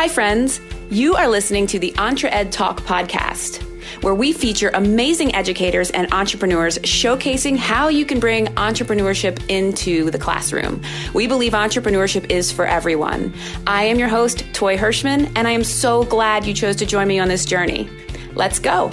Hi, friends. You are listening to the EntreEd Talk podcast, where we feature amazing educators and entrepreneurs showcasing how you can bring entrepreneurship into the classroom. We believe entrepreneurship is for everyone. I am your host, Toy Hirschman, and I am so glad you chose to join me on this journey. Let's go.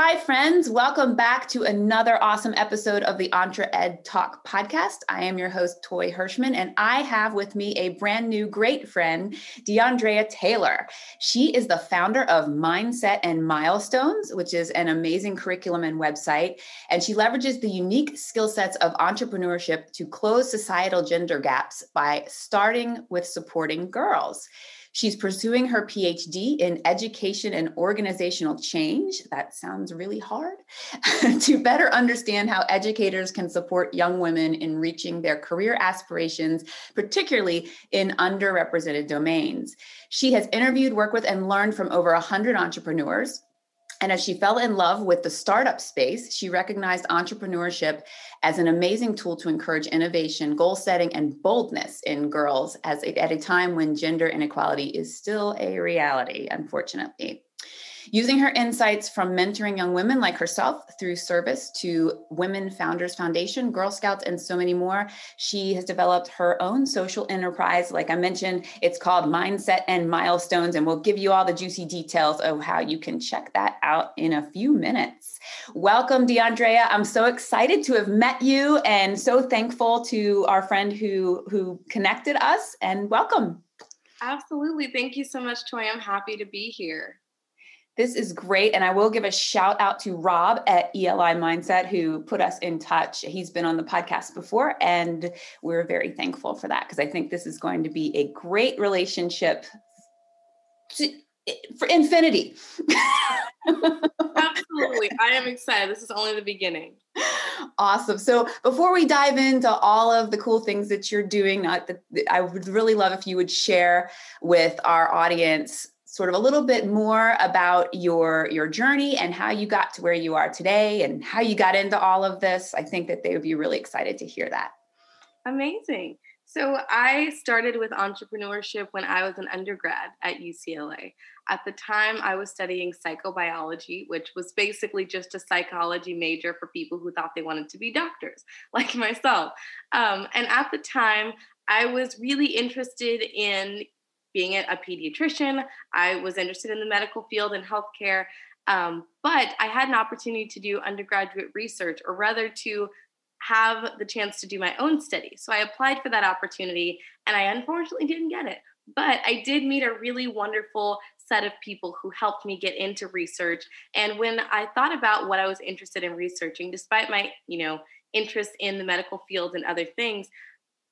Hi, friends. Welcome back to another awesome episode of the EntreEd Talk podcast. I am your host, Toy Hirschman, and I have with me a brand new great friend, DeAndrea Taylor. She is the founder of Mindset and Milestones, which is an amazing curriculum and website. And she leverages the unique skill sets of entrepreneurship to close societal gender gaps by starting with supporting girls. She's pursuing her PhD in education and organizational change. That sounds really hard. to better understand how educators can support young women in reaching their career aspirations, particularly in underrepresented domains. She has interviewed, worked with, and learned from over 100 entrepreneurs and as she fell in love with the startup space, she recognized entrepreneurship as an amazing tool to encourage innovation, goal setting, and boldness in girls as at a time when gender inequality is still a reality, unfortunately. Using her insights from mentoring young women like herself through service to Women Founders Foundation, Girl Scouts, and so many more, she has developed her own social enterprise. Like I mentioned, it's called Mindset and Milestones, and we'll give you all the juicy details of how you can check that out in a few minutes. Welcome, DeAndrea. I'm so excited to have met you and so thankful to our friend who, who connected us, and welcome. Absolutely. Thank you so much, Toy. I'm happy to be here. This is great. And I will give a shout out to Rob at ELI Mindset who put us in touch. He's been on the podcast before, and we're very thankful for that because I think this is going to be a great relationship to, for infinity. Absolutely. I am excited. This is only the beginning. Awesome. So before we dive into all of the cool things that you're doing, not that I would really love if you would share with our audience sort of a little bit more about your your journey and how you got to where you are today and how you got into all of this. I think that they would be really excited to hear that. Amazing. So i started with entrepreneurship when i was an undergrad at ucla at the time i was studying psychobiology which was basically just a psychology major for people who thought they wanted to be doctors like myself. Um, and at the time I was really interested in being a, pediatrician. I was interested in the medical field and healthcare. Um, but I had an opportunity to do undergraduate research, or rather to have the chance to do my own study. So I applied for that opportunity and I unfortunately didn't get it. But I did meet a really wonderful set of people who helped me get into research. And when I thought about what I was interested in researching, despite my, you know, interest in the medical field and other things,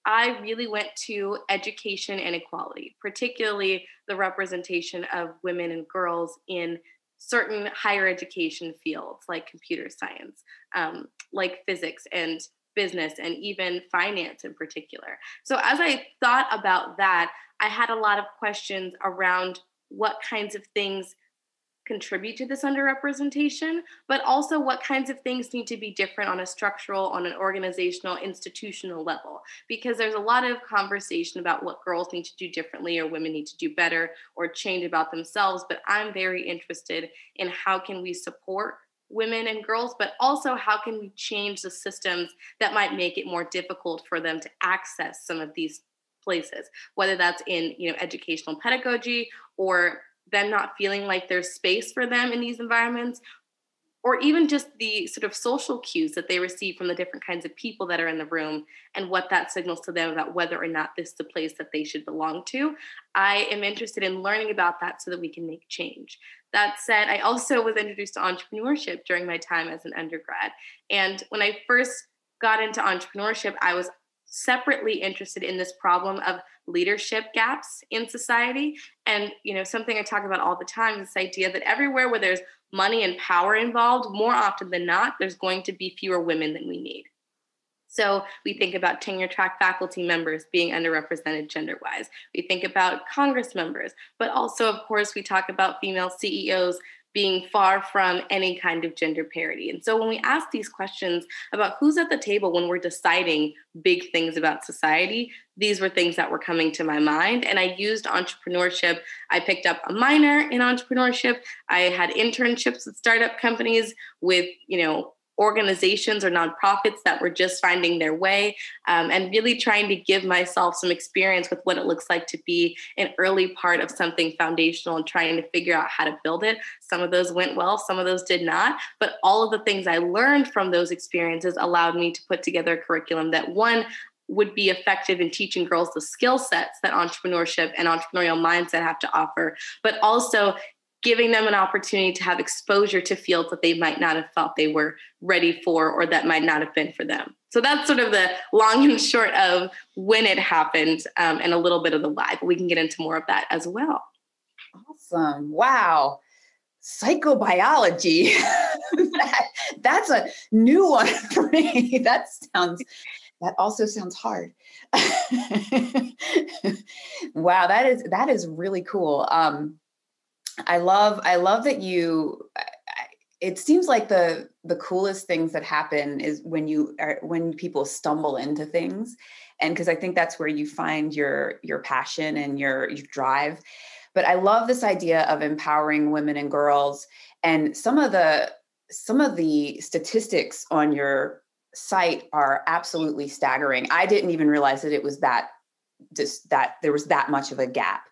I really went to education and equality, particularly the representation of women and girls in certain higher education fields like computer science, um, like physics and business, and even finance in particular. So, as I thought about that, I had a lot of questions around what kinds of things contribute to this underrepresentation, but also what kinds of things need to be different on a structural, on an organizational, institutional level. Because there's a lot of conversation about what girls need to do differently or women need to do better or change about themselves. But I'm very interested in how can we support women and girls but also how can we change the systems that might make it more difficult for them to access some of these places whether that's in you know educational pedagogy or them not feeling like there's space for them in these environments or even just the sort of social cues that they receive from the different kinds of people that are in the room and what that signals to them about whether or not this is the place that they should belong to. I am interested in learning about that so that we can make change. That said, I also was introduced to entrepreneurship during my time as an undergrad. And when I first got into entrepreneurship, I was separately interested in this problem of leadership gaps in society. And you know something i talk about all the time is this idea that everywhere where there's money and power involved more often than not there's going to be fewer women than we need. So we think about tenure track faculty members being underrepresented gender wise we think about congress members but also of course we talk about female ceos being far from any kind of gender parity. And so when we ask these questions about who's at the table when we're deciding big things about society, these were things that were coming to my mind. And I used entrepreneurship. I picked up a minor in entrepreneurship. I had internships with startup companies with, you know, organizations or nonprofits that were just finding their way um, and really trying to give myself some experience with what it looks like to be an early part of something foundational and trying to figure out how to build it. Some of those went well, some of those did not. But all of the things I learned from those experiences allowed me to put together a curriculum that one, would be effective in teaching girls the skill sets that entrepreneurship and entrepreneurial mindset have to offer, but also giving them an opportunity to have exposure to fields that they might not have felt they were ready for or that might not have been for them. So that's sort of the long and short of when it happened um, and a little bit of the why, but we can get into more of that as well. Awesome. Wow. Psychobiology. that, that's a new one for me. That sounds that also sounds hard wow that is that is really cool um I love I love that you it seems like the the coolest things that happen is when you are when people stumble into things. And because I think that's where you find your your passion and your your drive. But I love this idea of empowering women and girls. And some of the some of the statistics on your site are absolutely staggering. I didn't even realize that it was that just that there was that much of a gap.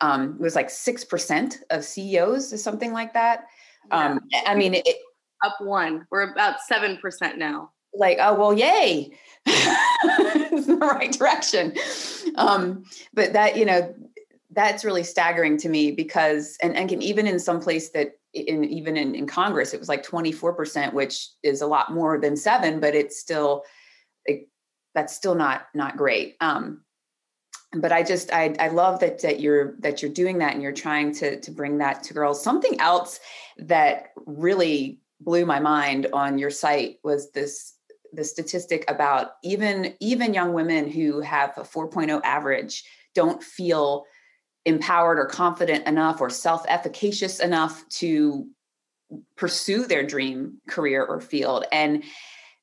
Um, it was like six percent of CEOs, or something like that. Um, I mean, it, up one. We're about seven percent now. Like, oh well, yay! it's in the right direction. Um, but that you know, that's really staggering to me because, and and can even in some place that in even in, in Congress, it was like twenty four percent, which is a lot more than seven, but it's still. It, that's still not not great. Um, but I just I I love that that you're that you're doing that and you're trying to to bring that to girls. Something else that really blew my mind on your site was this the statistic about even even young women who have a 4.0 average don't feel empowered or confident enough or self-efficacious enough to pursue their dream career or field and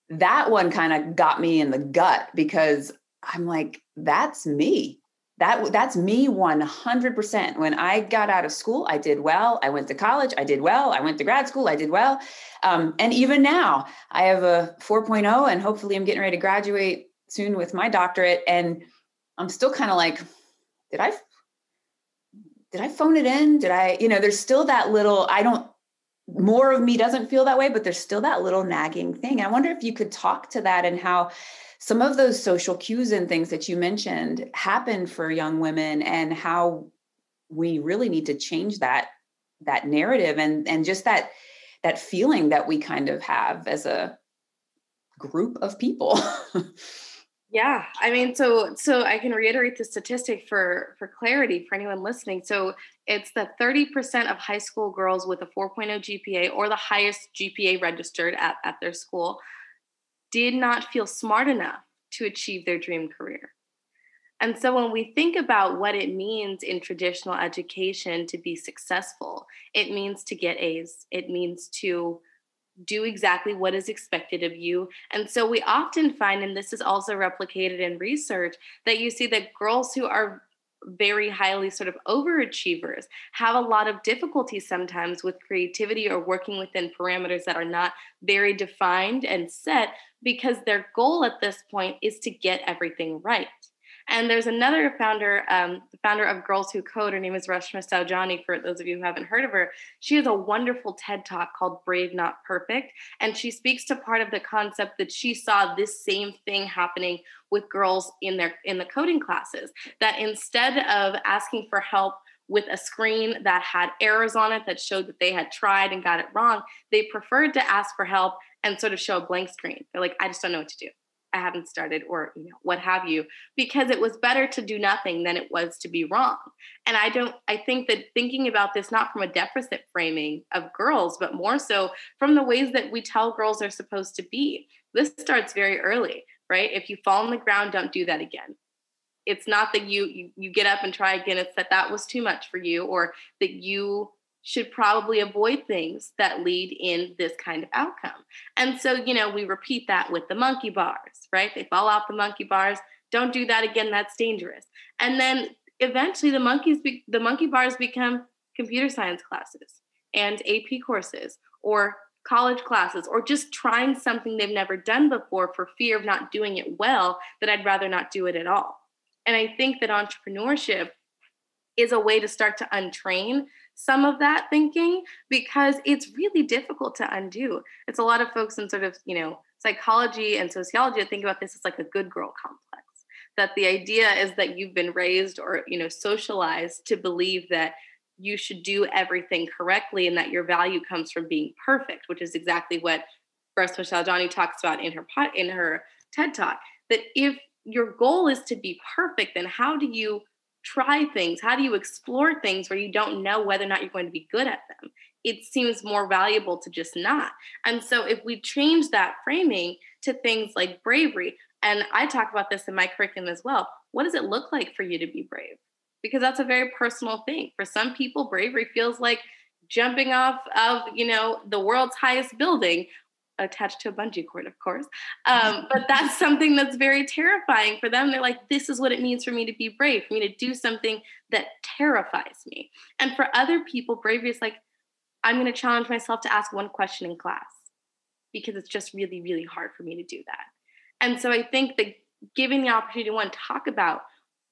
that one kind of got me in the gut because I'm like, that's me. That that's me 100%. When I got out of school, I did well. I went to college, I did well. I went to grad school, I did well. Um, and even now, I have a 4.0, and hopefully, I'm getting ready to graduate soon with my doctorate. And I'm still kind of like, did I did I phone it in? Did I, you know, there's still that little, I don't, more of me doesn't feel that way, but there's still that little nagging thing. I wonder if you could talk to that and how some of those social cues and things that you mentioned happen for young women and how we really need to change that that narrative and and just that that feeling that we kind of have as a group of people. Yeah i mean so so i can reiterate the statistic for for clarity for anyone listening. So it's the 30% of high school girls with a 4.0 gpa or the highest gpa registered at, at their school did not feel smart enough to achieve their dream career. And so when we think about what it means in traditional education to be successful, it means to get A's, it means to do exactly what is expected of you. And so we often find, and this is also replicated in research, that you see that girls who are very highly sort of overachievers have a lot of difficulty sometimes with creativity or working within parameters that are not very defined and set because their goal at this point is to get everything right. And there's another founder, um, the founder of Girls Who Code. Her name is Reshma Saujani. For those of you who haven't heard of her, she has a wonderful TED talk called "Brave Not Perfect," and she speaks to part of the concept that she saw this same thing happening with girls in their in the coding classes. That instead of asking for help with a screen that had errors on it that showed that they had tried and got it wrong, they preferred to ask for help and sort of show a blank screen. They're like, I just don't know what to do. I haven't started or you know what have you because it was better to do nothing than it was to be wrong. And I don't I think that thinking about this not from a deficit framing of girls but more so from the ways that we tell girls are supposed to be. This starts very early, right? If you fall on the ground don't do that again. It's not that you you, you get up and try again it's that that was too much for you or that you should probably avoid things that lead in this kind of outcome. And so, you know, we repeat that with the monkey bars, right? They fall off the monkey bars. Don't do that again. That's dangerous. And then eventually the monkeys be- the monkey bars become computer science classes and AP courses or college classes or just trying something they've never done before for fear of not doing it well that I'd rather not do it at all. And I think that entrepreneurship is a way to start to untrain some of that thinking because it's really difficult to undo. It's a lot of folks in sort of, you know, psychology and sociology think about this as like a good girl complex. That the idea is that you've been raised or, you know, socialized to believe that you should do everything correctly and that your value comes from being perfect, which is exactly what Michelle Saujani talks about in her pot in her TED talk. That if your goal is to be perfect, then how do you try things? How do you explore things where you don't know whether or not you're going to be good at them? It seems more valuable to just not. And so if we change that framing to things like bravery, and I talk about this in my curriculum as well, what does it look like for you to be brave? because that's a very personal thing. For some people, bravery feels like jumping off of, you know, the world's highest building attached to a bungee cord, of course. Um, but that's something that's very terrifying for them. They're like, this is what it means for me to be brave, for me to do something that terrifies me. And for other people, bravery is like, I'm going to challenge myself to ask one question in class because it's just really, really hard for me to do that. And so I think that giving the opportunity to one talk about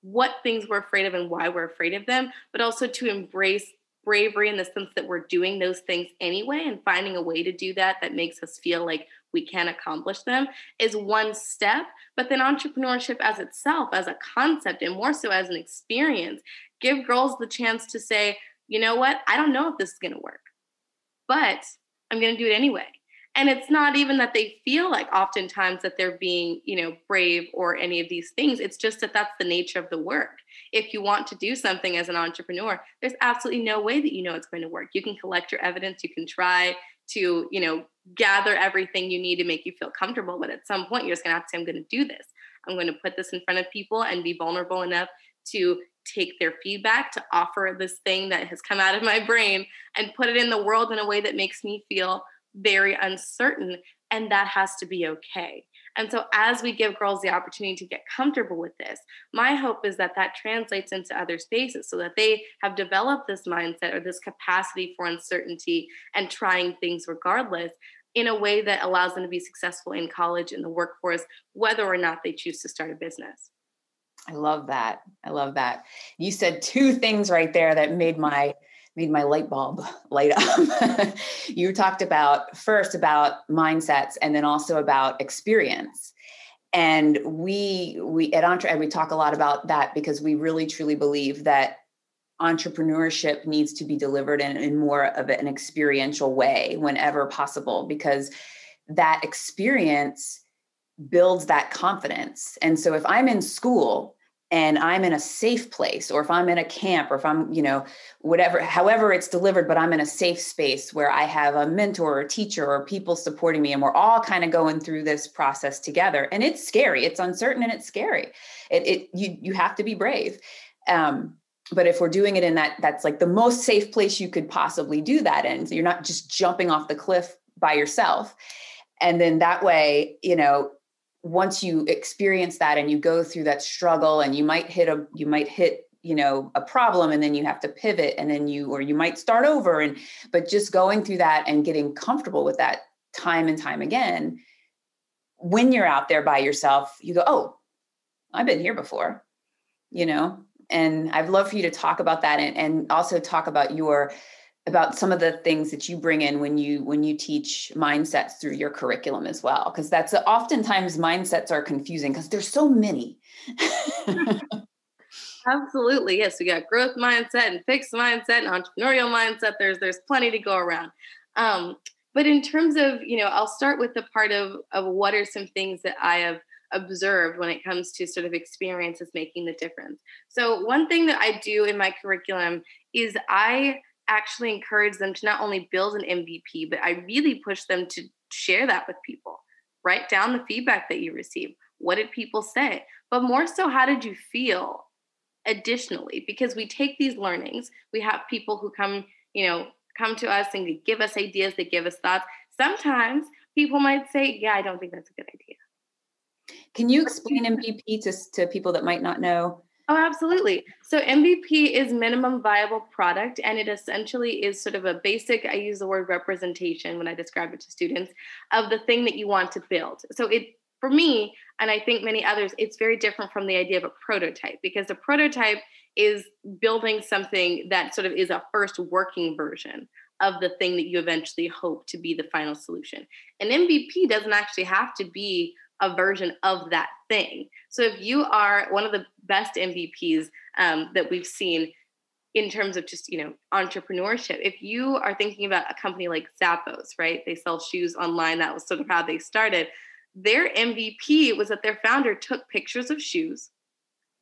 what things we're afraid of and why we're afraid of them, but also to embrace bravery in the sense that we're doing those things anyway and finding a way to do that that makes us feel like we can accomplish them is one step. But then entrepreneurship as itself, as a concept, and more so as an experience, give girls the chance to say, you know what, I don't know if this is going to work, but I'm going to do it anyway and it's not even that they feel like oftentimes that they're being you know brave or any of these things. It's just that that's the nature of the work. If you want to do something as an entrepreneur there's absolutely no way that you know it's going to work. You can collect your evidence. You can try to you know gather everything you need to make you feel comfortable. But at some point you're just going to have to say i'm going to do this. I'm going to put this in front of people and be vulnerable enough to take their feedback to offer this thing that has come out of my brain and put it in the world in a way that makes me feel very uncertain, and that has to be okay. And so, as we give girls the opportunity to get comfortable with this, my hope is that that translates into other spaces so that they have developed this mindset or this capacity for uncertainty and trying things regardless in a way that allows them to be successful in college, in the workforce, whether or not they choose to start a business. I love that. I love that. You said two things right there that made my made my light bulb light up. you talked about first about mindsets and then also about experience. And we we at Entre we talk a lot about that because we really truly believe that entrepreneurship needs to be delivered in, in more of an experiential way whenever possible because that experience builds that confidence. And so if I'm in school and I'm in a safe place, or if I'm in a camp, or if I'm, you know, whatever, however it's delivered, but I'm in a safe space where I have a mentor or teacher or people supporting me, and we're all kind of going through this process together. And it's scary, it's uncertain, and it's scary. It, it you you have to be brave. Um, but if we're doing it in that, that's like the most safe place you could possibly do that in. So you're not just jumping off the cliff by yourself. And then that way, you know, once you experience that and you go through that struggle and you might hit a you might hit you know a problem and then you have to pivot and then you or you might start over and but just going through that and getting comfortable with that time and time again when you're out there by yourself you go oh i've been here before you know? And i'd love for you to talk about that and, and also talk about your about some of the things that you bring in when you when you teach mindsets through your curriculum as well because that's oftentimes mindsets are confusing because there's so many. Absolutely yes we got growth mindset and fixed mindset and entrepreneurial mindset there's there's plenty to go around. Um, but in terms of you know i'll start with the part of of what are some things that i have observed when it comes to sort of experiences making the difference. So one thing that i do in my curriculum is i actually encourage them to not only build an MVP, but I really push them to share that with people. Write down the feedback that you receive. What did people say? But more so, how did you feel additionally? Because we take these learnings, we have people who come, you know, come to us and they give us ideas, they give us thoughts. Sometimes people might say, Yeah, I don't think that's a good idea. Can you explain MVP to, to people that might not know? Oh, absolutely. So MVP is minimum viable product, and it essentially is sort of a basic, I use the word representation when I describe it to students, of the thing that you want to build. So it for me, and I think many others, it's very different from the idea of a prototype because a prototype is building something that sort of is a first working version of the thing that you eventually hope to be the final solution. An MVP doesn't actually have to be a version of that thing. So if you are one of the best MVPs um, that we've seen in terms of just you know entrepreneurship, if you are thinking about a company like Zappos, right? They sell shoes online. That was sort of how they started. Their MVP was that their founder took pictures of shoes,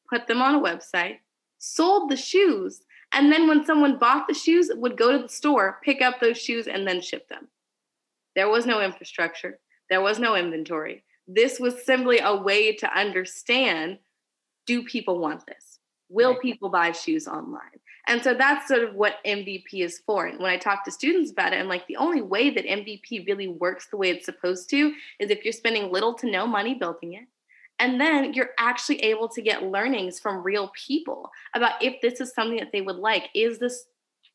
put them on a website, sold the shoes, and then when someone bought the shoes, would go to the store, pick up those shoes, and then ship them. There was no infrastructure. There was no inventory this was simply a way to understand do people want this? Will right. people buy shoes online? And so that's sort of what MVP is for. And when I talk to students about it, I'm like, the only way that MVP really works the way it's supposed to is if you're spending little to no money building it. And then you're actually able to get learnings from real people about if this is something that they would like. Is this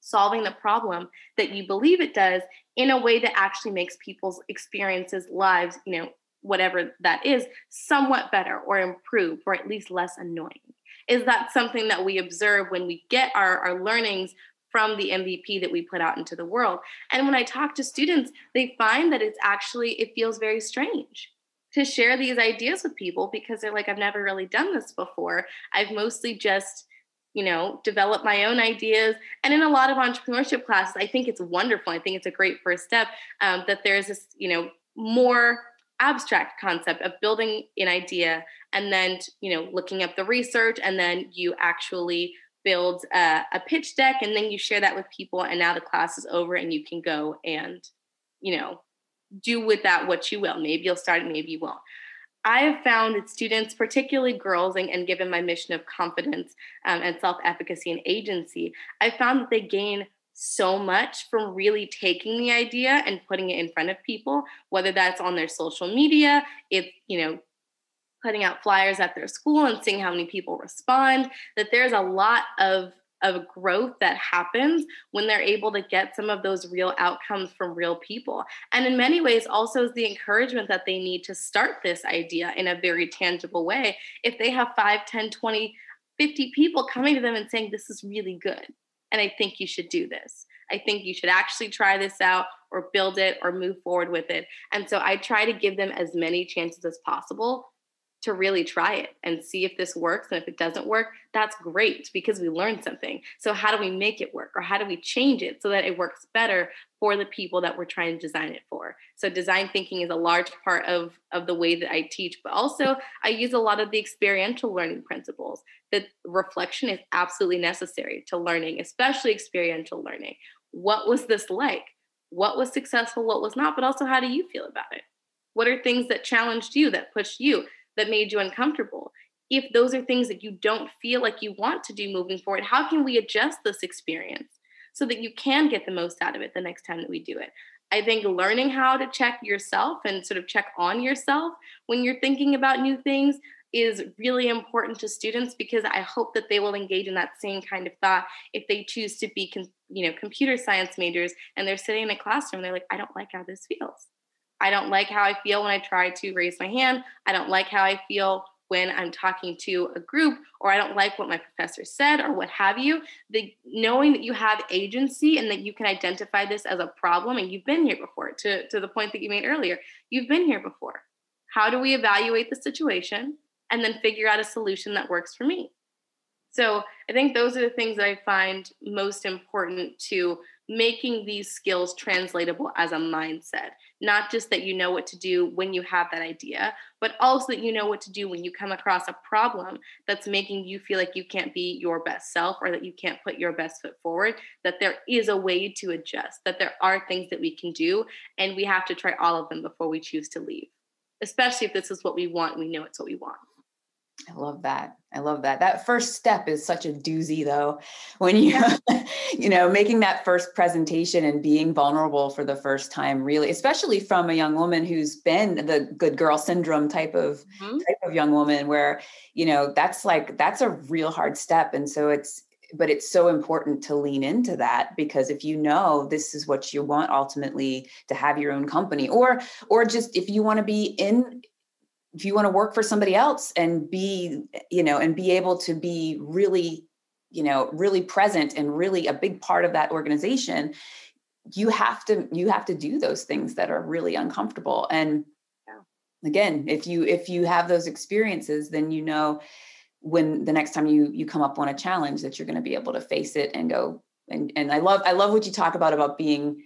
solving the problem that you believe it does in a way that actually makes people's experiences, lives, you know, whatever that is, somewhat better or improved or at least less annoying? Is that something that we observe when we get our, our learnings from the MVP that we put out into the world? And when I talk to students, they find that it's actually, it feels very strange to share these ideas with people because they're like, I've never really done this before. I've mostly just you know, develop my own ideas. And in a lot of entrepreneurship classes, I think it's wonderful. I think it's a great first step um, that there's this, you know, more abstract concept of building an idea and then you know looking up the research and then you actually build a, a, pitch deck and then you share that with people and now the class is over and you can go and you know do with that what you will. Maybe you'll start maybe you won't. I have found that students particularly girls and, and given my mission of confidence um, and self-efficacy and agency i found that they gain so much from really taking the idea and putting it in front of people, whether that's on their social media, if, you know, putting out flyers at their school and seeing how many people respond, that there's a lot of of growth that happens when they're able to get some of those real outcomes from real people. And in many ways, also is the encouragement that they need to start this idea in a very tangible way. If they have 5, 10, 20, 50 people coming to them and saying, This is really good and I think you should do this. I think you should actually try this out or build it or move forward with it. And so I try to give them as many chances as possible to really try it and see if this works. And if it doesn't work, that's great because we learned something. So, how do we make it work or how do we change it so that it works better for the people that we're trying to design it for? So, design thinking is a large part of, of the way that I teach, but also I use a lot of the experiential learning principles. That reflection is absolutely necessary to learning, especially experiential learning. What was this like? What was successful? What was not? But also, how do you feel about it? What are things that challenged you, that pushed you? That made you uncomfortable. If those are things that you don't feel like you want to do moving forward how can we adjust this experience so that you can get the most out of it the next time that we do it? I think learning how to check yourself and sort of check on yourself when you're thinking about new things is really important to students because i hope that they will engage in that same kind of thought if they choose to be you know computer science majors and they're sitting in a classroom they're like i don't like how this feels I don't like how I feel when I try to raise my hand. I don't like how I feel when I'm talking to a group, or I don't like what my professor said, or what have you. The knowing that you have agency and that you can identify this as a problem, and you've been here before, to, to the point that you made earlier, you've been here before. How do we evaluate the situation and then figure out a solution that works for me? So I think those are the things that I find most important to making these skills translatable as a mindset not just that you know what to do when you have that idea but also that you know what to do when you come across a problem that's making you feel like you can't be your best self or that you can't put your best foot forward that there is a way to adjust that there are things that we can do and we have to try all of them before we choose to leave. Especially if this is what we want we know it's what we want I love that. I love that. That first step is such a doozy though. When you you know, making that first presentation and being vulnerable for the first time really, especially from a young woman who's been the good girl syndrome type of mm-hmm. type of young woman where, you know, that's like that's a real hard step and so it's but it's so important to lean into that because if you know this is what you want ultimately to have your own company or or just if you want to be in if you want to work for somebody else and be you know and be able to be really you know really present and really a big part of that organization you have to you have to do those things that are really uncomfortable. And again if you if you have those experiences then you know when the next time you you come up on a challenge that you're going to be able to face it and go and and I love I love what you talk about about being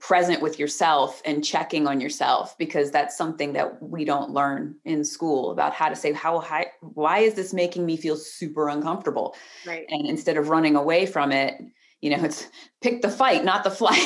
present with yourself and checking on yourself because that's something that we don't learn in school about how to say how high why is this making me feel super uncomfortable? Right. And instead of running away from it you know it's pick the fight not the flight.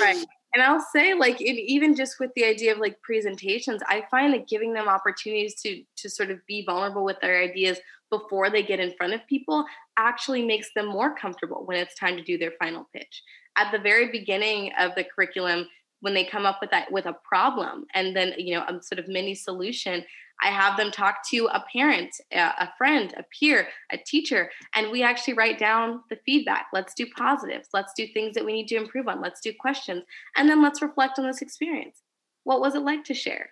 Right. And i'll say like it, even just with the idea of like presentations i find that giving them opportunities to to sort of be vulnerable with their ideas before they get in front of people actually makes them more comfortable when it's time to do their final pitch at the very beginning of the curriculum when they come up with that with a problem and then you know a sort of mini solution i have them talk to a parent a friend a peer a teacher and we actually write down the feedback. Let's do positives. Let's do things that we need to improve on. Let's do questions. And then let's reflect on this experience. What was it like to share?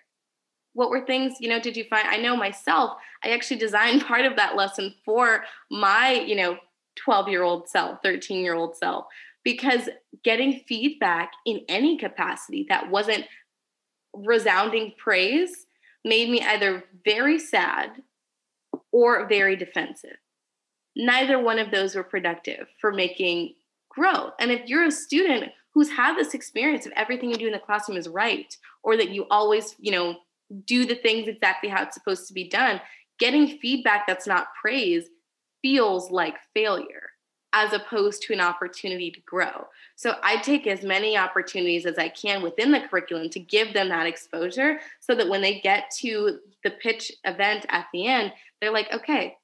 What were things you know did you find i know myself i actually designed part of that lesson for my you know 12 year old self 13 year old self because getting feedback in any capacity that wasn't resounding praise made me either very sad or very defensive. Neither one of those were productive for making growth. And if you're a student who's had this experience of everything you do in the classroom is right, or that you always, you know, do the things exactly how it's supposed to be done, getting feedback that's not praise feels like failure as opposed to an opportunity to grow. So I take as many opportunities as I can within the curriculum to give them that exposure so that when they get to the pitch event at the end, they're like, okay,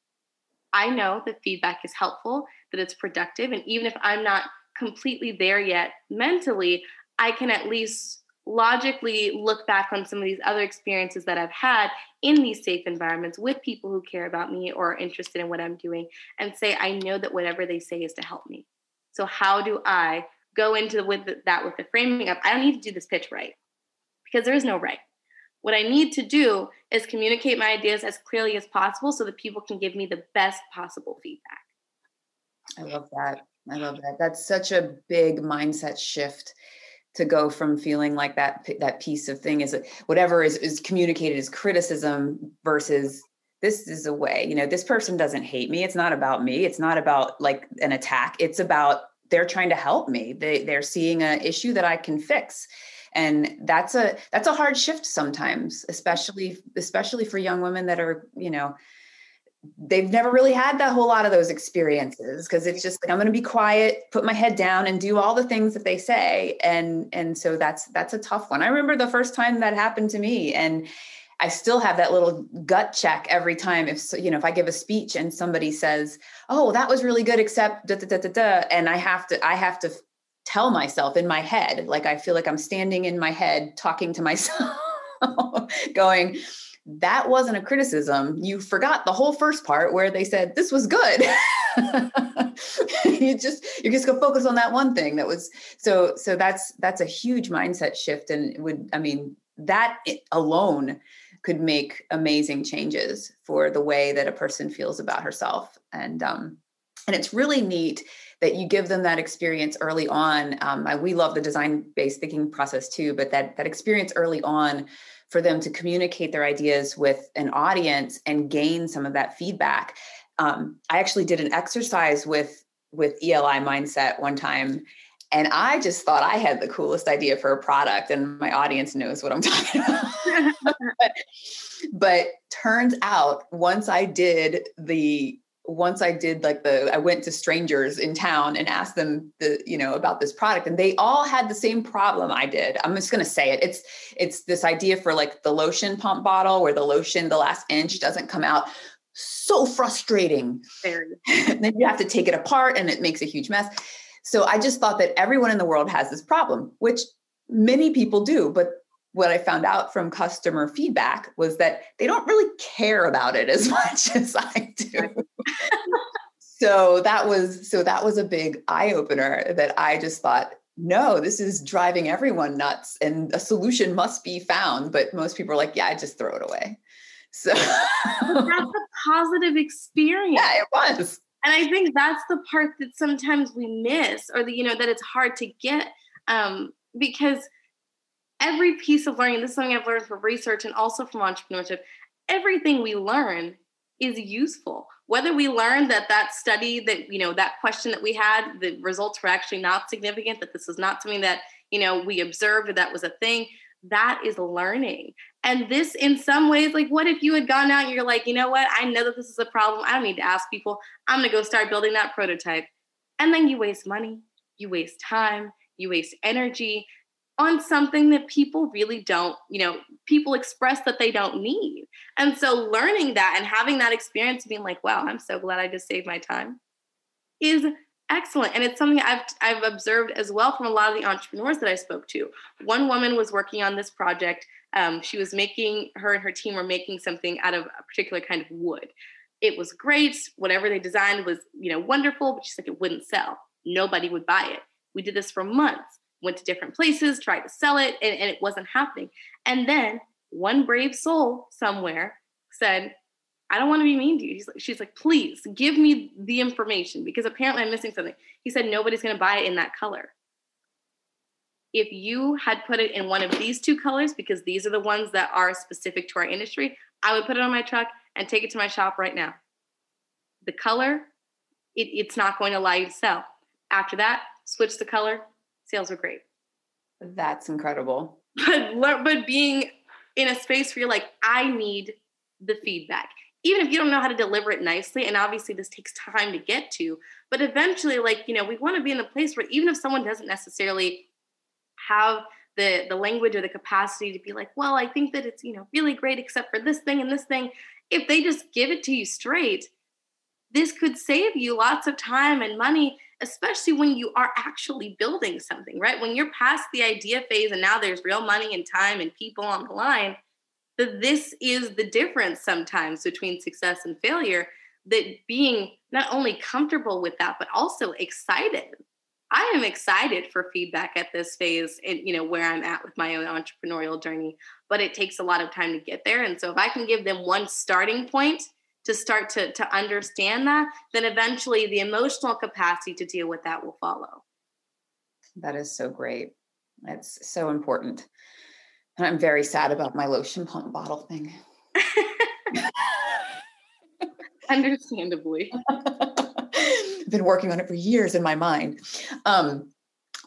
I know that feedback is helpful, that it's productive. And even if I'm not completely there yet mentally, I can at least logically look back on some of these other experiences that I've had in these safe environments with people who care about me or are interested in what I'm doing and say, I know that whatever they say is to help me. So, how do I go into with that with the framing of, I don't need to do this pitch right because there is no right. What I need to do is communicate my ideas as clearly as possible so that people can give me the best possible feedback. I love that. I love that. That's such a big mindset shift to go from feeling like that that piece of thing is whatever is, is communicated as criticism versus this is a way you know this person doesn't hate me. It's not about me. It's not about like an attack. It's about they're trying to help me. They they're seeing an issue that i can fix. And that's a that's a hard shift sometimes especially especially for young women that are you know they've never really had that whole lot of those experiences because it's just like i'm going to be quiet put my head down and do all the things that they say. And and so that's that's a tough one. I remember the first time that happened to me and i still have that little gut check every time if you know if i give a speech and somebody says oh that was really good except da, da, da, da, da, and i have to i have to tell myself in my head like i feel like i'm standing in my head talking to myself going that wasn't a criticism. You forgot the whole first part where they said this was good. you just you're just gonna focus on that one thing that was so so that's that's a huge mindset shift and would I mean that alone could make amazing changes for the way that a person feels about herself and um and it's really neat that you give them that experience early on um, I, we love the design based thinking process too but that that experience early on for them to communicate their ideas with an audience and gain some of that feedback. Um, I actually did an exercise with with ELI mindset one time and I just thought I had the coolest idea for a product, and my audience knows what I'm talking about. but, but turns out, once I did the once I did like the, I went to strangers in town and asked them the, you know, about this product and they all had the same problem I did. I'm just going to say it. It's, it's this idea for like the lotion pump bottle where the lotion, the last inch doesn't come out. So frustrating. Very. then you have to take it apart and it makes a huge mess. So I just thought that everyone in the world has this problem, which many people do, but what I found out from customer feedback was that they don't really care about it as much as I do. so that was so that was a big eye opener that I just thought no, this is driving everyone nuts and a solution must be found, but most people are like, yeah, I just throw it away. So that's a positive experience. Yeah, it was. And I think that's the part that sometimes we miss or the you know that it's hard to get um because every piece of learning, this is something I've learned from research and also from entrepreneurship, everything we learn is useful. Whether we learn that that study, that, you know, that question that we had, the results were actually not significant, that this was not something that, you know, we observed or that was a thing, that is learning. And this, in some ways, like, what if you had gone out and you're like, you know what, I know that this is a problem. I don't need to ask people. I'm going to go start building that prototype. And then you waste money, you waste time, you waste energy, on something that people really don't, you know, people express that they don't need. And so learning that and having that experience being like, wow, I'm so glad I just saved my time is excellent. And it's something I've I've observed as well from a lot of the entrepreneurs that I spoke to. One woman was working on this project. Um, she was making her and her team were making something out of a particular kind of wood. It was great. Whatever they designed was, you know, wonderful, but she's like, it wouldn't sell. Nobody would buy it. We did this for months went to different places, tried to sell it, and, and it wasn't happening. And then one brave soul somewhere said, I don't want to be mean to you. Like, she's like, please give me the information because apparently I'm missing something. He said, nobody's going to buy it in that color. If you had put it in one of these two colors, because these are the ones that are specific to our industry, I would put it on my truck and take it to my shop right now. The color, it, it's not going to allow you to sell. After that, switch the color, sales were great. That's incredible. But but being in a space where you're like, I need the feedback. Even if you don't know how to deliver it nicely, and obviously this takes time to get to, but eventually, like, you know, we want to be in a place where even if someone doesn't necessarily have the the language or the capacity to be like, well, I think that it's, you know, really great except for this thing and this thing, if they just give it to you straight, this could save you lots of time and money especially when you are actually building something, right? When you're past the idea phase and now there's real money and time and people on the line, that this is the difference sometimes between success and failure. That being not only comfortable with that, but also excited. I am excited for feedback at this phase and you know where I'm at with my own entrepreneurial journey, but it takes a lot of time to get there. And so if I can give them one starting point to start to, to understand that, then eventually the emotional capacity to deal with that will follow. That is so great. That's so important. And I'm very sad about my lotion pump bottle thing. Understandably. I've been working on it for years in my mind. Um,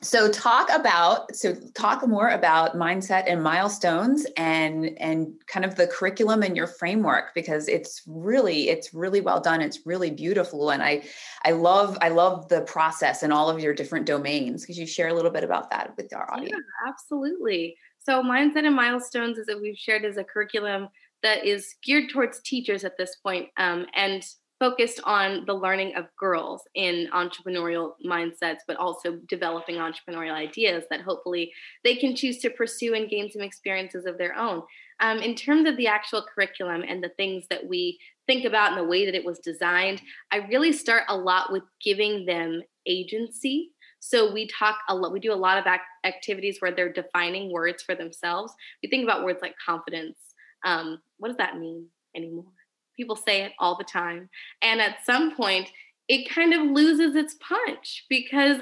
so talk about so talk more about mindset and milestones and and kind of the curriculum and your framework because it's really it's really well done. It's really beautiful. And i i love i love the process and all of your different domains. Could you share a little bit about that with our audience? yeah, absolutely. So mindset and milestones is that we've shared as a curriculum that is geared towards teachers at this point, um, and focused on the learning of girls in entrepreneurial mindsets, but also developing entrepreneurial ideas that hopefully they can choose to pursue and gain some experiences of their own. Um, in terms of the actual curriculum and the things that we think about and the way that it was designed, I really start a lot with giving them agency. So we talk a lot, we do a lot of act- activities where they're defining words for themselves. We think about words like confidence. Um, what does that mean anymore? People say it all the time. And at some point, it kind of loses its punch because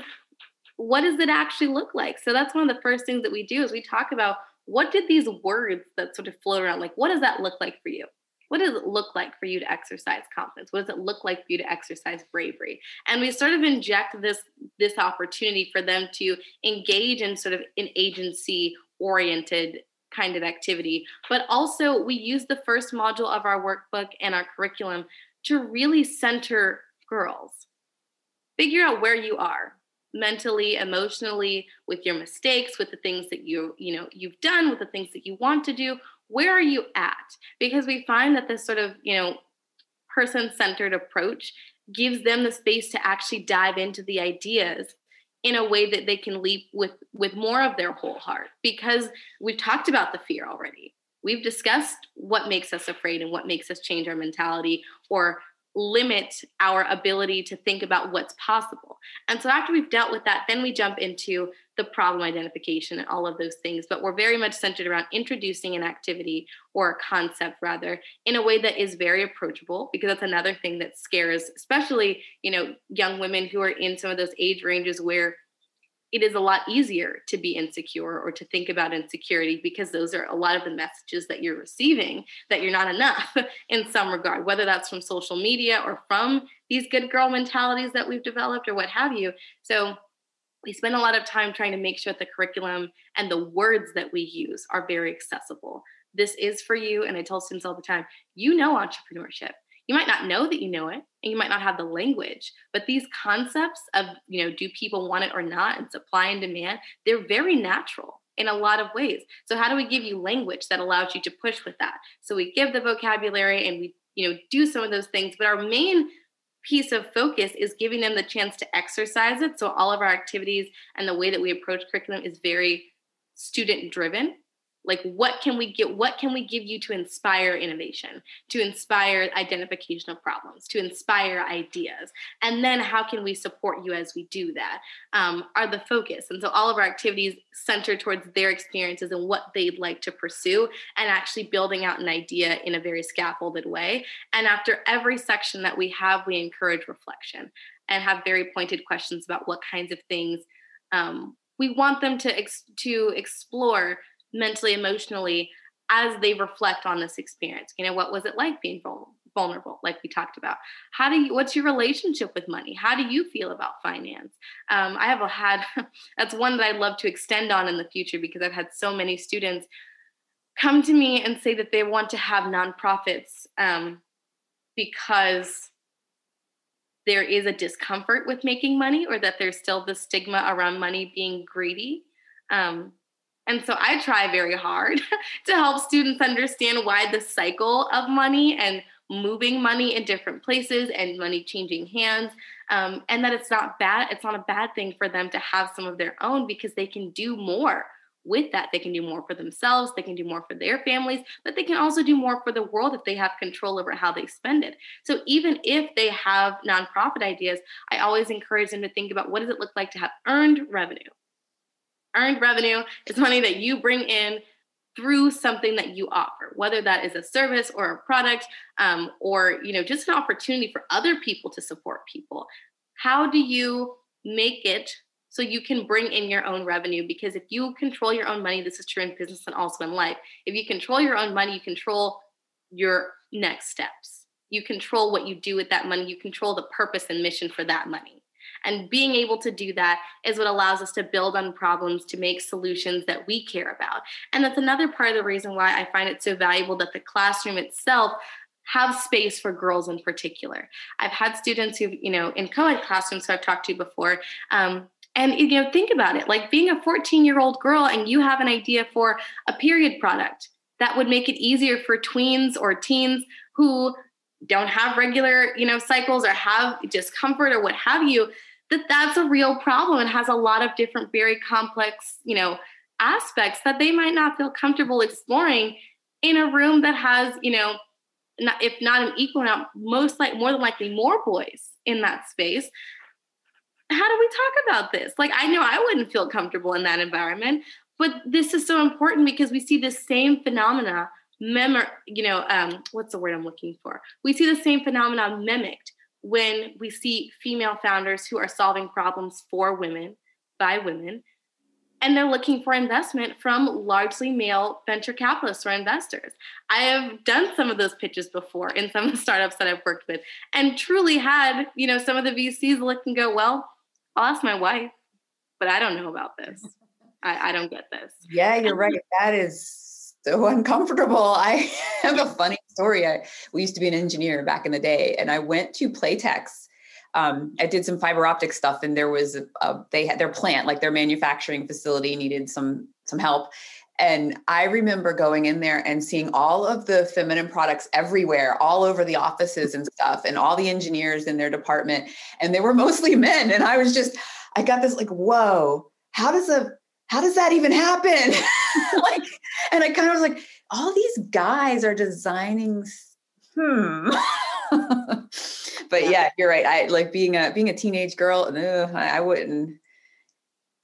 what does it actually look like? So that's one of the first things that we do is we talk about what did these words that sort of float around like what does that look like for you? What does it look like for you to exercise confidence? What does it look like for you to exercise bravery? And we sort of inject this this opportunity for them to engage in sort of an agency oriented kind of activity. But also, we use the first module of our workbook and our curriculum to really center girls. Figure out where you are mentally, emotionally, with your mistakes, with the things that you, you know, you've done, with the things that you want to do. Where are you at? Because we find that this sort of, you know, person-centered approach gives them the space to actually dive into the ideas in a way that they can leap with with more of their whole heart because we've talked about the fear already we've discussed what makes us afraid and what makes us change our mentality or limit our ability to think about what's possible. And so after we've dealt with that, then we jump into the problem identification and all of those things. But we're very much centered around introducing an activity or a concept rather in a way that is very approachable because that's another thing that scares especially, you know, young women who are in some of those age ranges where it is a lot easier to be insecure or to think about insecurity because those are a lot of the messages that you're receiving that you're not enough in some regard, whether that's from social media or from these good girl mentalities that we've developed or what have you. So we spend a lot of time trying to make sure that the curriculum and the words that we use are very accessible. This is for you. And I tell students all the time you know entrepreneurship you might not know that you know it and you might not have the language but these concepts of you know do people want it or not and supply and demand they're very natural in a lot of ways so how do we give you language that allows you to push with that so we give the vocabulary and we you know do some of those things but our main piece of focus is giving them the chance to exercise it. So all of our activities and the way that we approach curriculum is very student driven like what can we get what can we give you to inspire innovation to inspire identification of problems to inspire ideas? And then how can we support you as we do that um, are the focus. And so all of our activities center towards their experiences and what they'd like to pursue and actually building out an idea in a very scaffolded way. And after every section that we have we encourage reflection and have very pointed questions about what kinds of things um, we want them to ex- to explore mentally, emotionally as they reflect on this experience. You know, what was it like being vulnerable, like we talked about? How do you, what's your relationship with money? How do you feel about finance? Um, I have had, that's one that I'd love to extend on in the future because I've had so many students come to me and say that they want to have nonprofits um, because there is a discomfort with making money or that there's still the stigma around money being greedy. Um, and so I try very hard to help students understand why the cycle of money and moving money in different places and money changing hands um, and that it's not bad it's not a bad thing for them to have some of their own because they can do more with that. They can do more for themselves they can do more for their families but they can also do more for the world if they have control over how they spend it. So even if they have nonprofit ideas i always encourage them to think about what does it look like to have earned revenue earned revenue is money that you bring in through something that you offer whether that is a service or a product um, or you know just an opportunity for other people to support people. How do you make it so you can bring in your own revenue? Because if you control your own money this is true in business and also in life. If you control your own money you control your next steps. You control what you do with that money. You control the purpose and mission for that money and being able to do that is what allows us to build on problems to make solutions that we care about. And that's another part of the reason why I find it so valuable that the classroom itself have space for girls in particular. I've had students who, you know, in co-ed classrooms who I've talked to before, um, and you know, think about it like being a 14 year old girl and you have an idea for a period product that would make it easier for tweens or teens who don't have regular, you know, cycles or have discomfort or what have you that that's a real problem and has a lot of different very complex you know aspects that they might not feel comfortable exploring in a room that has you know not, if not an equal amount most like more than likely more boys in that space. How do we talk about this? Like i know i wouldn't feel comfortable in that environment but this is so important because we see the same phenomena mem- you know um, what's the word i'm looking for? We see the same phenomena mimicked when we see female founders who are solving problems for women by women and they're looking for investment from largely male venture capitalists or investors. I have done some of those pitches before in some of the startups that I've worked with and truly had, you know, some of the VCs look and go, well, I'll ask my wife, but I don't know about this. I, I don't get this. Yeah, you're right. That is so uncomfortable. I have a funny story. I we used to be an engineer back in the day, and I went to Playtex. Um, I did some fiber optic stuff, and there was a, a, they had their plant, like their manufacturing facility, needed some some help. And I remember going in there and seeing all of the feminine products everywhere, all over the offices and stuff, and all the engineers in their department. And they were mostly men. And I was just, I got this like, whoa, how does a how does that even happen? like, and I kind of was like, all these guys are designing hmm. but yeah, you're right. I like being a being a teenage girl, ugh, I wouldn't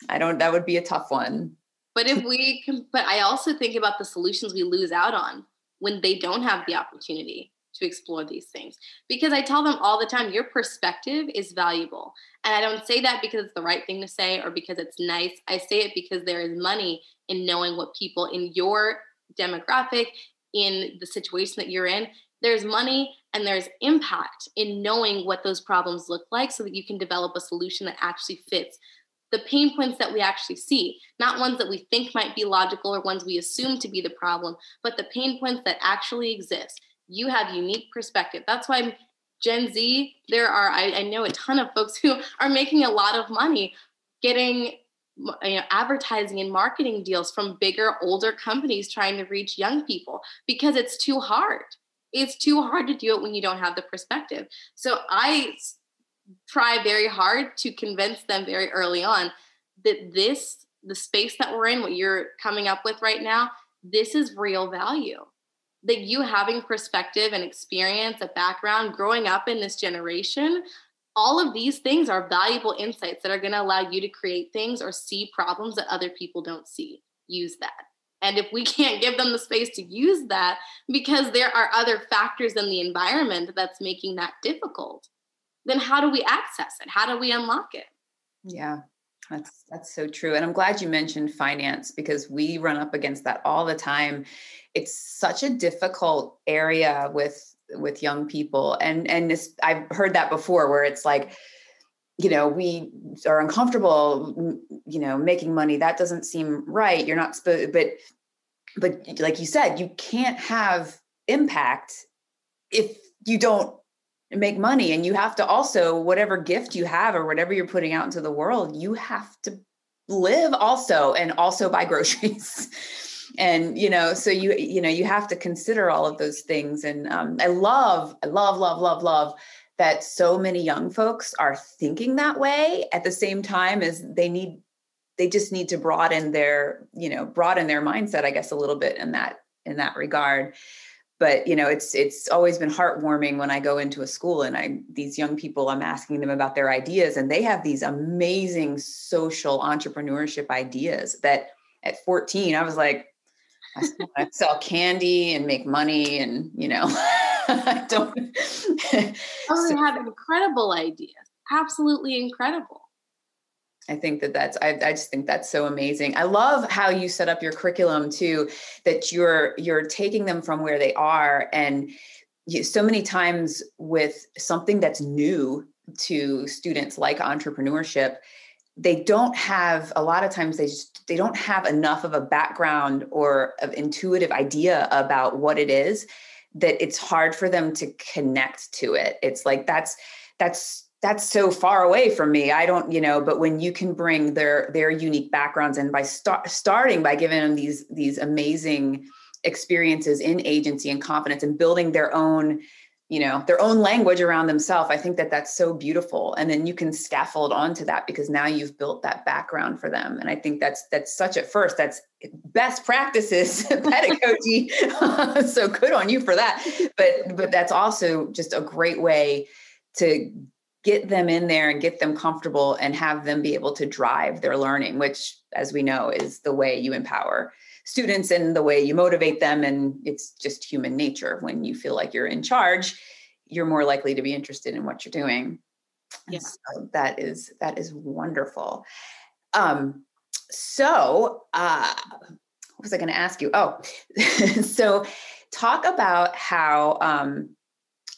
I don't that would be a tough one. But if we can, but I also think about the solutions we lose out on when they don't have the opportunity to explore these things. Because I tell them all the time, your perspective is valuable. And I don't say that because it's the right thing to say or because it's nice. I say it because there is money in knowing what people in your demographic, in the situation that you're in, there's money and there's impact in knowing what those problems look like so that you can develop a solution that actually fits the pain points that we actually see, not ones that we think might be logical or ones we assume to be the problem, but the pain points that actually exist. You have unique perspective. That's why Gen Z, there are, I, I know a ton of folks who are making a lot of money getting you know, advertising and marketing deals from bigger, older companies trying to reach young people because it's too hard. It's too hard to do it when you don't have the perspective. So I try very hard to convince them very early on that this the space that we're in what you're coming up with right now this is real value that you having perspective and experience a background growing up in this generation all of these things are valuable insights that are going to allow you to create things or see problems that other people don't see use that and if we can't give them the space to use that because there are other factors in the environment that's making that difficult then how do we access it? How do we unlock it? Yeah. That's that's so true. And I'm glad you mentioned finance because we run up against that all the time. It's such a difficult area with with young people. And and this, I've heard that before where it's like you know we are uncomfortable you know making money. That doesn't seem right. You're not supposed but but like you said you can't have impact if you don't make money. And you have to also whatever gift you have or whatever you're putting out into the world you have to live also and also buy groceries and you know so you you know you have to consider all of those things. And um, i love i love love love love that so many young folks are thinking that way at the same time as they need they just need to broaden their you know broaden their mindset i guess a little bit in that in that regard. But you know it's it's always been heartwarming when i go into a school and i these young people i'm asking them about their ideas and they have these amazing social entrepreneurship ideas that at 14 i was like i sell candy and make money and you know i don't oh they have incredible ideas absolutely incredible I think that that's I, I just think that's so amazing. I love how you set up your curriculum too, that you're you're taking them from where they are and you, so many times with something that's new to students like entrepreneurship, they don't have a lot of times they just they don't have enough of a background or of intuitive idea about what it is that it's hard for them to connect to it. It's like that's that's that's so far away from me i don't you know but when you can bring their their unique backgrounds and by start, starting by giving them these these amazing experiences in agency and confidence and building their own you know their own language around themselves i think that that's so beautiful. And then you can scaffold onto that because now you've built that background for them. And i think that's that's such at first that's best practices pedagogy. So good on you for that. But but that's also just a great way to get them in there and get them comfortable and have them be able to drive their learning, which, as we know, is the way you empower students and the way you motivate them. And it's just human nature. When you feel like you're in charge, you're more likely to be interested in what you're doing. Yes, yeah. so that is that is wonderful. Um, so uh, what was I going to ask you? Oh, so talk about how um,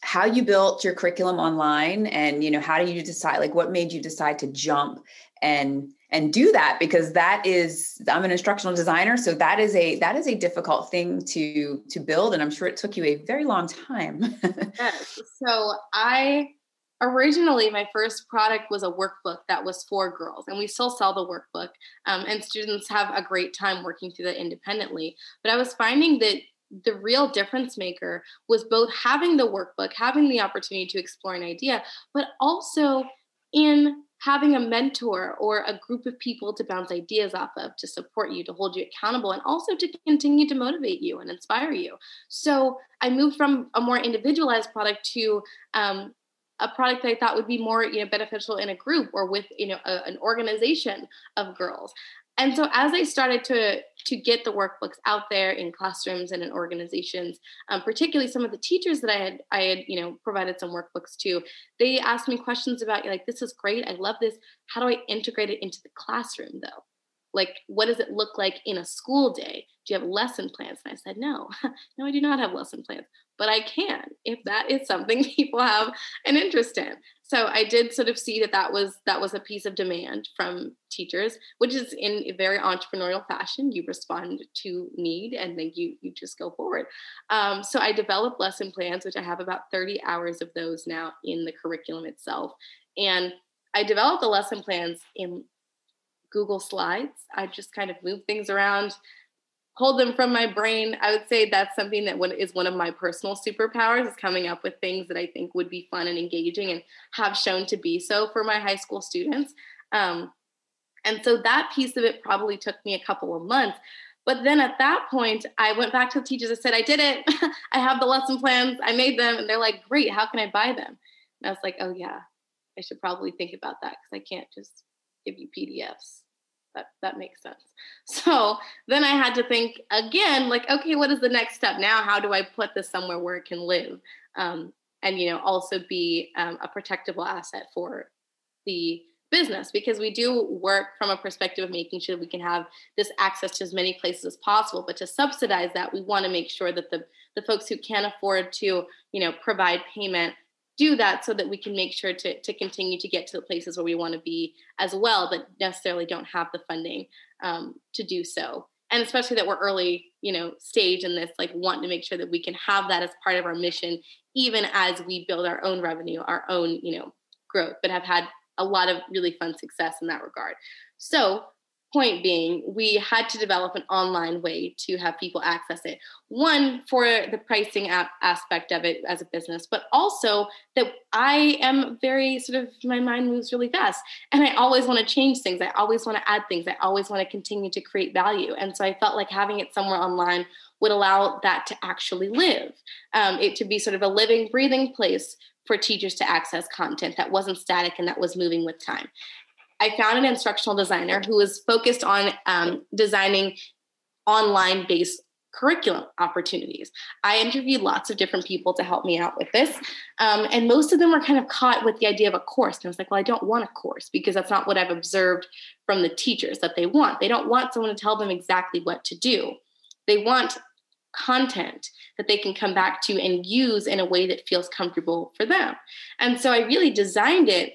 how you built your curriculum online and you know how do you decide like what made you decide to jump and and do that because that is i'm an instructional designer so that is a that is a difficult thing to to build and i'm sure it took you a very long time. Yes so i originally my first product was a workbook that was for girls and we still sell the workbook um, and students have a great time working through that independently but i was finding that the real difference maker was both having the workbook having the opportunity to explore an idea but also in having a mentor or a group of people to bounce ideas off of to support you to hold you accountable and also to continue to motivate you and inspire you so i moved from a more individualized product to um, a product that I thought would be more, you know, beneficial in a group or with, you know, a, an organization of girls. And so as I started to to get the workbooks out there in classrooms and in organizations, um, particularly some of the teachers that I had I had you know provided some workbooks to, they asked me questions about like this is great, I love this. How do I integrate it into the classroom though? Like what does it look like in a school day? Do you have lesson plans? And I said no, no, I do not have lesson plans but I can if that is something people have an interest in. So I did sort of see that that was that was a piece of demand from teachers, which is in a very entrepreneurial fashion. You respond to need and then you you just go forward. Um, so I developed lesson plans, which I have about 30 hours of those now in the curriculum itself, and I developed the lesson plans in Google Slides. I just kind of move things around hold them from my brain. I would say that's something that is one of my personal superpowers is coming up with things that I think would be fun and engaging and have shown to be so for my high school students. Um, and so that piece of it probably took me a couple of months. But then at that point, I went back to the teachers. I said, I did it. I have the lesson plans. I made them. And they're like, great. How can I buy them? And I was like, oh, yeah, I should probably think about that because I can't just give you PDFs that that makes sense. So then i had to think again like okay what is the next step? Now how do i put this somewhere where it can live? Um, and you know also be um, a protectable asset for the business because we do work from a perspective of making sure that we can have this access to as many places as possible. But to subsidize that we want to make sure that the the folks who can't afford to you know provide payment do that so that we can make sure to, to continue to get to the places where we want to be as well, but necessarily don't have the funding um, to do so. And especially that we're early, you know, stage in this, like wanting to make sure that we can have that as part of our mission, even as we build our own revenue, our own, you know, growth, but have had a lot of really fun success in that regard. So point being, we had to develop an online way to have people access it. One, for the pricing aspect of it as a business, but also that I am very sort of, my mind moves really fast. And I always want to change things. I always want to add things. I always want to continue to create value. And so I felt like having it somewhere online would allow that to actually live, um, it to be sort of a living, breathing place for teachers to access content that wasn't static and that was moving with time. I found an instructional designer who was focused on um, designing online based curriculum opportunities. I interviewed lots of different people to help me out with this. Um, and most of them were kind of caught with the idea of a course. And I was like, well, I don't want a course because that's not what I've observed from the teachers that they want. They don't want someone to tell them exactly what to do. They want content that they can come back to and use in a way that feels comfortable for them. And so I really designed it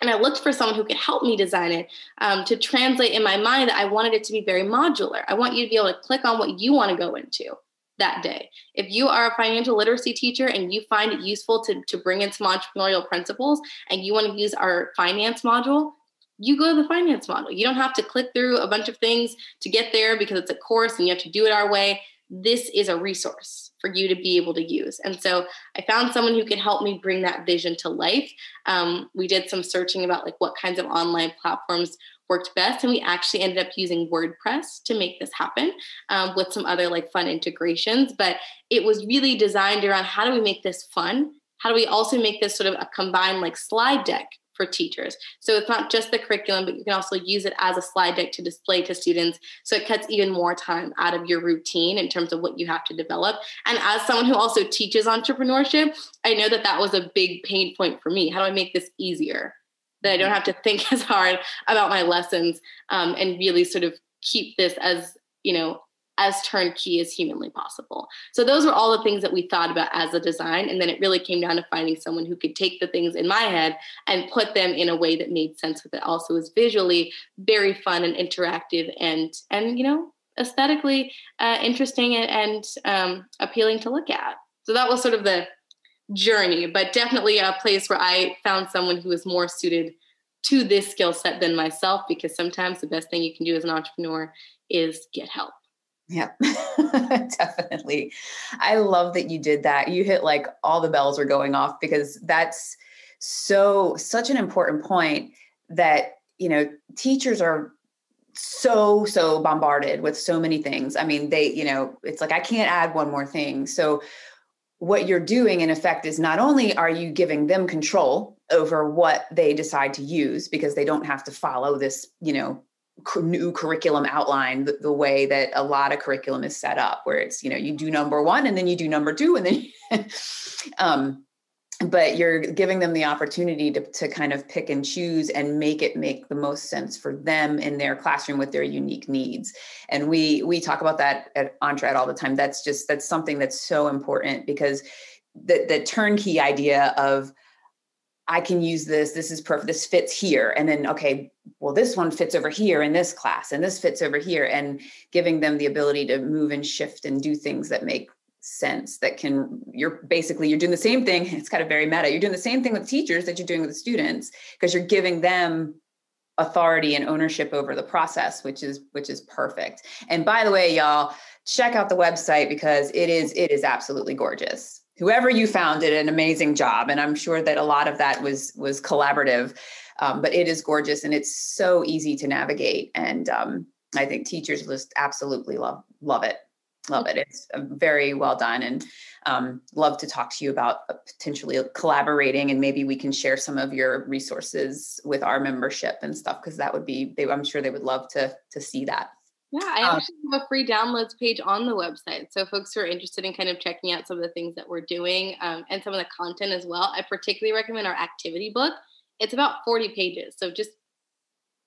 and I looked for someone who could help me design it um, to translate in my mind that I wanted it to be very modular. I want you to be able to click on what you want to go into that day. If you are a financial literacy teacher and you find it useful to, to bring in some entrepreneurial principles and you want to use our finance module, you go to the finance model. You don't have to click through a bunch of things to get there because it's a course and you have to do it our way. This is a resource for you to be able to use. And so I found someone who could help me bring that vision to life. Um, we did some searching about like what kinds of online platforms worked best and we actually ended up using wordpress to make this happen um, with some other like fun integrations but it was really designed around how do we make this fun how do we also make this sort of a combined like slide deck for teachers. So it's not just the curriculum, but you can also use it as a slide deck to display to students. So it cuts even more time out of your routine in terms of what you have to develop. And as someone who also teaches entrepreneurship, I know that that was a big pain point for me. How do I make this easier? That I don't have to think as hard about my lessons um, and really sort of keep this as, you know, as turnkey as humanly possible. So those were all the things that we thought about as a design. And then it really came down to finding someone who could take the things in my head and put them in a way that made sense with it. Also was visually very fun and interactive and and you know aesthetically uh, interesting and, um, appealing to look at. So that was sort of the journey, but definitely a place where I found someone who was more suited to this skill set than myself because sometimes the best thing you can do as an entrepreneur is get help. Yeah, definitely. I love that you did that. You hit like all the bells are going off because that's so, such an important point that, you know, teachers are so, so bombarded with so many things. I mean, they, you know, it's like, I can't add one more thing. So, what you're doing in effect is not only are you giving them control over what they decide to use because they don't have to follow this, you know, new curriculum outline the, the, way that a lot of curriculum is set up where it's you know you do number one and then you do number two and then um but you're giving them the opportunity to, to kind of pick and choose and make it make the most sense for them in their classroom with their unique needs. And we we talk about that at EntreEd all the time. That's just that's something that's so important because the the turnkey idea of I can use this. This is perfect. This fits here. And then, okay, well, this one fits over here in this class, and this fits over here, and giving them the ability to move and shift and do things that make sense that can you're basically you're doing the same thing it's kind of very meta you're doing the same thing with teachers that you're doing with the students because you're giving them authority and ownership over the process which is which is perfect and by the way y'all check out the website because it is it is absolutely gorgeous whoever you found did an amazing job and i'm sure that a lot of that was was collaborative um, but it is gorgeous and it's so easy to navigate and um, i think teachers just absolutely love love it love it. It's uh, very well done and um, love to talk to you about uh, potentially collaborating and maybe we can share some of your resources with our membership and stuff because that would be they, i'm sure they would love to to see that yeah, I um, actually have a free downloads page on the website. So folks who are interested in kind of checking out some of the things that we're doing um, and some of the content as well, I particularly recommend our activity book. It's about 40 pages. So just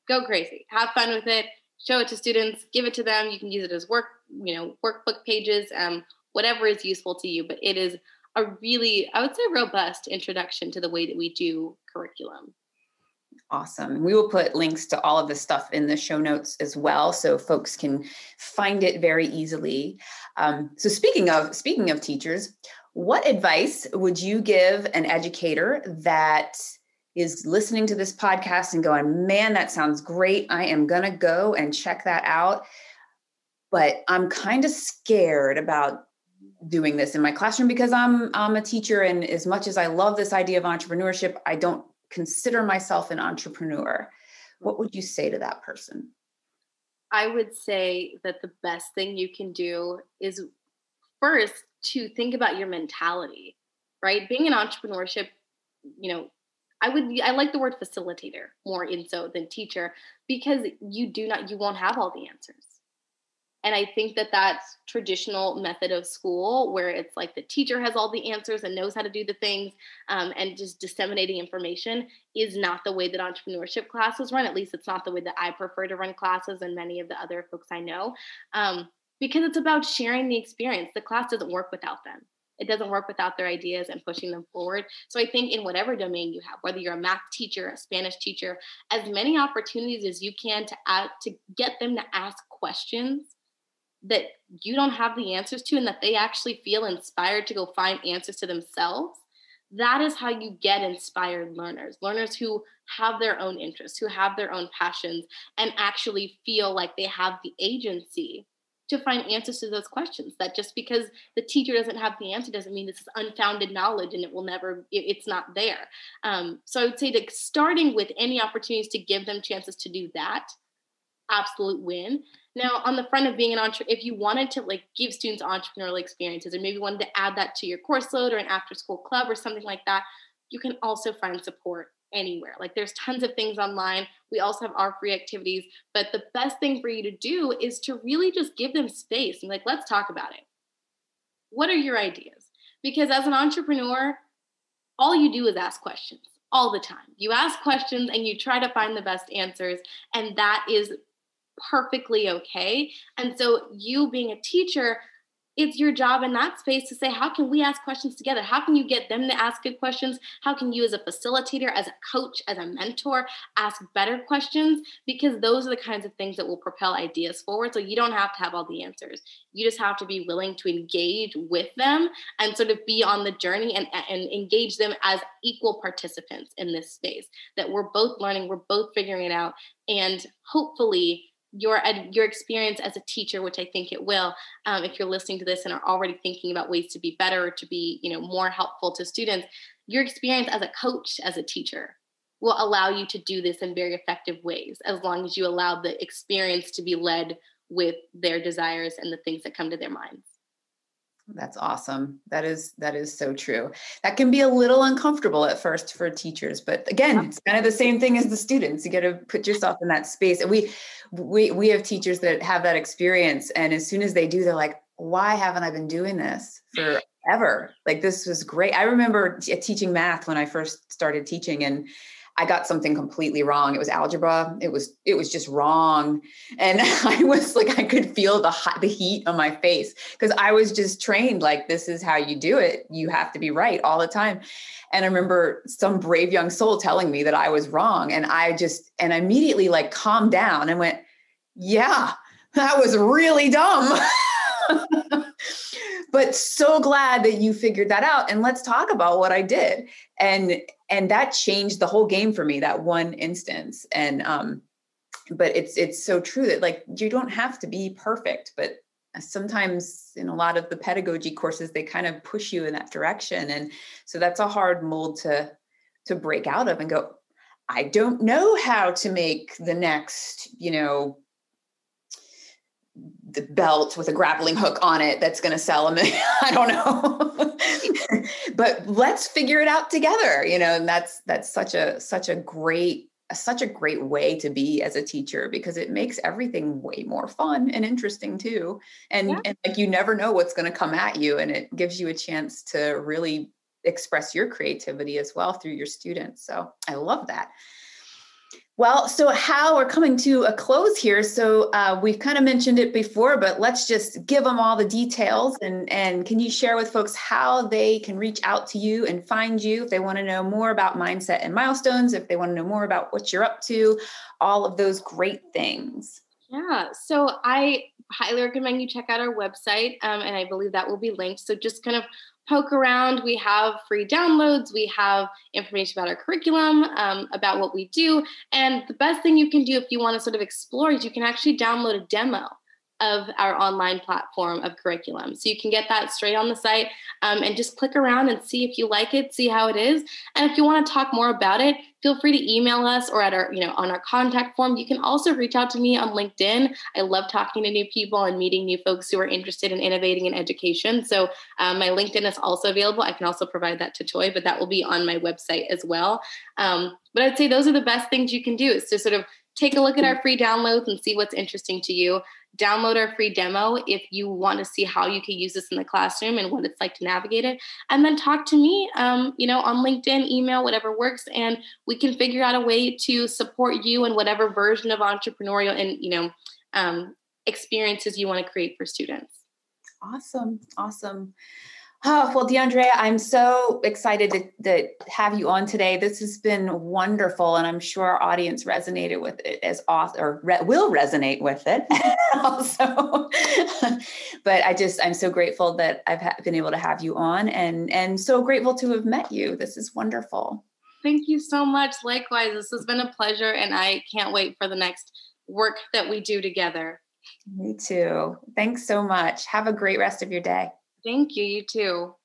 go crazy, have fun with it, show it to students, give it to them. You can use it as work, you know, workbook pages, um, whatever is useful to you. But it is a really, I would say, robust introduction to the way that we do curriculum. Awesome. We will put links to all of the stuff in the show notes as well, so folks can find it very easily. Um, so speaking of speaking of teachers, what advice would you give an educator that is listening to this podcast and going, "Man, that sounds great. I am going to go and check that out." But I'm kind of scared about doing this in my classroom because I'm I'm a teacher and as much as I love this idea of entrepreneurship, I don't consider myself an entrepreneur, what would you say to that person? I would say that the best thing you can do is first to think about your mentality, right? Being an entrepreneurship, you know, I would I like the word facilitator more in so than teacher because you do not you won't have all the answers. And I think that that's traditional method of school where it's like the teacher has all the answers and knows how to do the things um, and just disseminating information is not the way that entrepreneurship classes run. At least it's not the way that I prefer to run classes and many of the other folks I know um, because it's about sharing the experience. The class doesn't work without them. It doesn't work without their ideas and pushing them forward. So I think in whatever domain you have, whether you're a math teacher, a Spanish teacher, as many opportunities as you can to add, to get them to ask questions that you don't have the answers to and that they actually feel inspired to go find answers to themselves that is how you get inspired learners learners who have their own interests who have their own passions and actually feel like they have the agency to find answers to those questions that just because the teacher doesn't have the answer doesn't mean this is unfounded knowledge and it will never it's not there. Um, so i would say that starting with any opportunities to give them chances to do that absolute win now, on the front of being an entrepreneur, if you wanted to like give students entrepreneurial experiences, or maybe wanted to add that to your course load or an after school club or something like that, you can also find support anywhere. Like there's tons of things online. We also have our free activities, but the best thing for you to do is to really just give them space and like, let's talk about it. What are your ideas? Because as an entrepreneur, all you do is ask questions all the time. You ask questions and you try to find the best answers, and that is perfectly okay. And so, you being a teacher, it's your job in that space to say, how can we ask questions together? How can you get them to ask good questions? How can you, as a facilitator, as a coach, as a mentor, ask better questions? Because those are the kinds of things that will propel ideas forward. So you don't have to have all the answers. You just have to be willing to engage with them and sort of be on the journey and, and engage them as equal participants in this space. That we're both learning, we're both figuring it out, and hopefully, your your experience as a teacher which i think it will um, if you're listening to this and are already thinking about ways to be better or to be you know more helpful to students your experience as a coach as a teacher will allow you to do this in very effective ways as long as you allow the experience to be led with their desires and the things that come to their minds that's awesome. That is that is so true. That can be a little uncomfortable at first for teachers, but again, it's kind of the same thing as the students. You got to put yourself in that space. And we we we have teachers that have that experience and as soon as they do they're like, "Why haven't I been doing this forever? Like this was great." I remember teaching math when I first started teaching and I got something completely wrong. It was algebra. It was it was just wrong, and I was like I could feel the hot, the heat on my face because I was just trained like this is how you do it. You have to be right all the time. And I remember some brave young soul telling me that I was wrong, and I just and I immediately like calmed down and went, yeah, that was really dumb. but so glad that you figured that out and let's talk about what i did. And and that changed the whole game for me that one instance. And um but it's it's so true that like you don't have to be perfect but sometimes in a lot of the pedagogy courses they kind of push you in that direction. And so that's a hard mold to to break out of and go i don't know how to make the next you know the belt with a grappling hook on it that's going to sell them. I don't know. but let's figure it out together, you know, and that's that's such a such a great such a great way to be as a teacher because it makes everything way more fun and interesting too. And yeah. and like you never know what's going to come at you and it gives you a chance to really express your creativity as well through your students. So I love that. Well, so how we're coming to a close here. So uh, we've kind of mentioned it before, but let's just give them all the details. And, and can you share with folks how they can reach out to you and find you if they want to know more about mindset and milestones, if they want to know more about what you're up to, all of those great things? Yeah, so I highly recommend you check out our website, um, and I believe that will be linked. So just kind of poke around. We have free downloads. We have information about our curriculum, um, about what we do. And the best thing you can do if you want to sort of explore is you can actually download a demo of our online platform of curriculum. So you can get that straight on the site um, and just click around and see if you like it, see how it is. And if you want to talk more about it, feel free to email us or at our, you know, on our contact form. You can also reach out to me on LinkedIn. I love talking to new people and meeting new folks who are interested in innovating in education. So um, my LinkedIn is also available. I can also provide that to Toy, but that will be on my website as well. Um, but I'd say those are the best things you can do is to sort of take a look at our free downloads and see what's interesting to you download our free demo if you want to see how you can use this in the classroom and what it's like to navigate it. And then talk to me um, you know on linkedin email whatever works and we can figure out a way to support you in whatever version of entrepreneurial and you know um, experiences you want to create for students. Awesome awesome Oh, well, DeAndrea, I'm so excited to, to, have you on today. This has been wonderful, and I'm sure our audience resonated with it as author, or re- will resonate with it also. but I just, I'm so grateful that I've ha- been able to have you on, and and so grateful to have met you. This is wonderful. Thank you so much. Likewise, this has been a pleasure, and I can't wait for the next work that we do together. Me too. Thanks so much. Have a great rest of your day. Thank you. You too.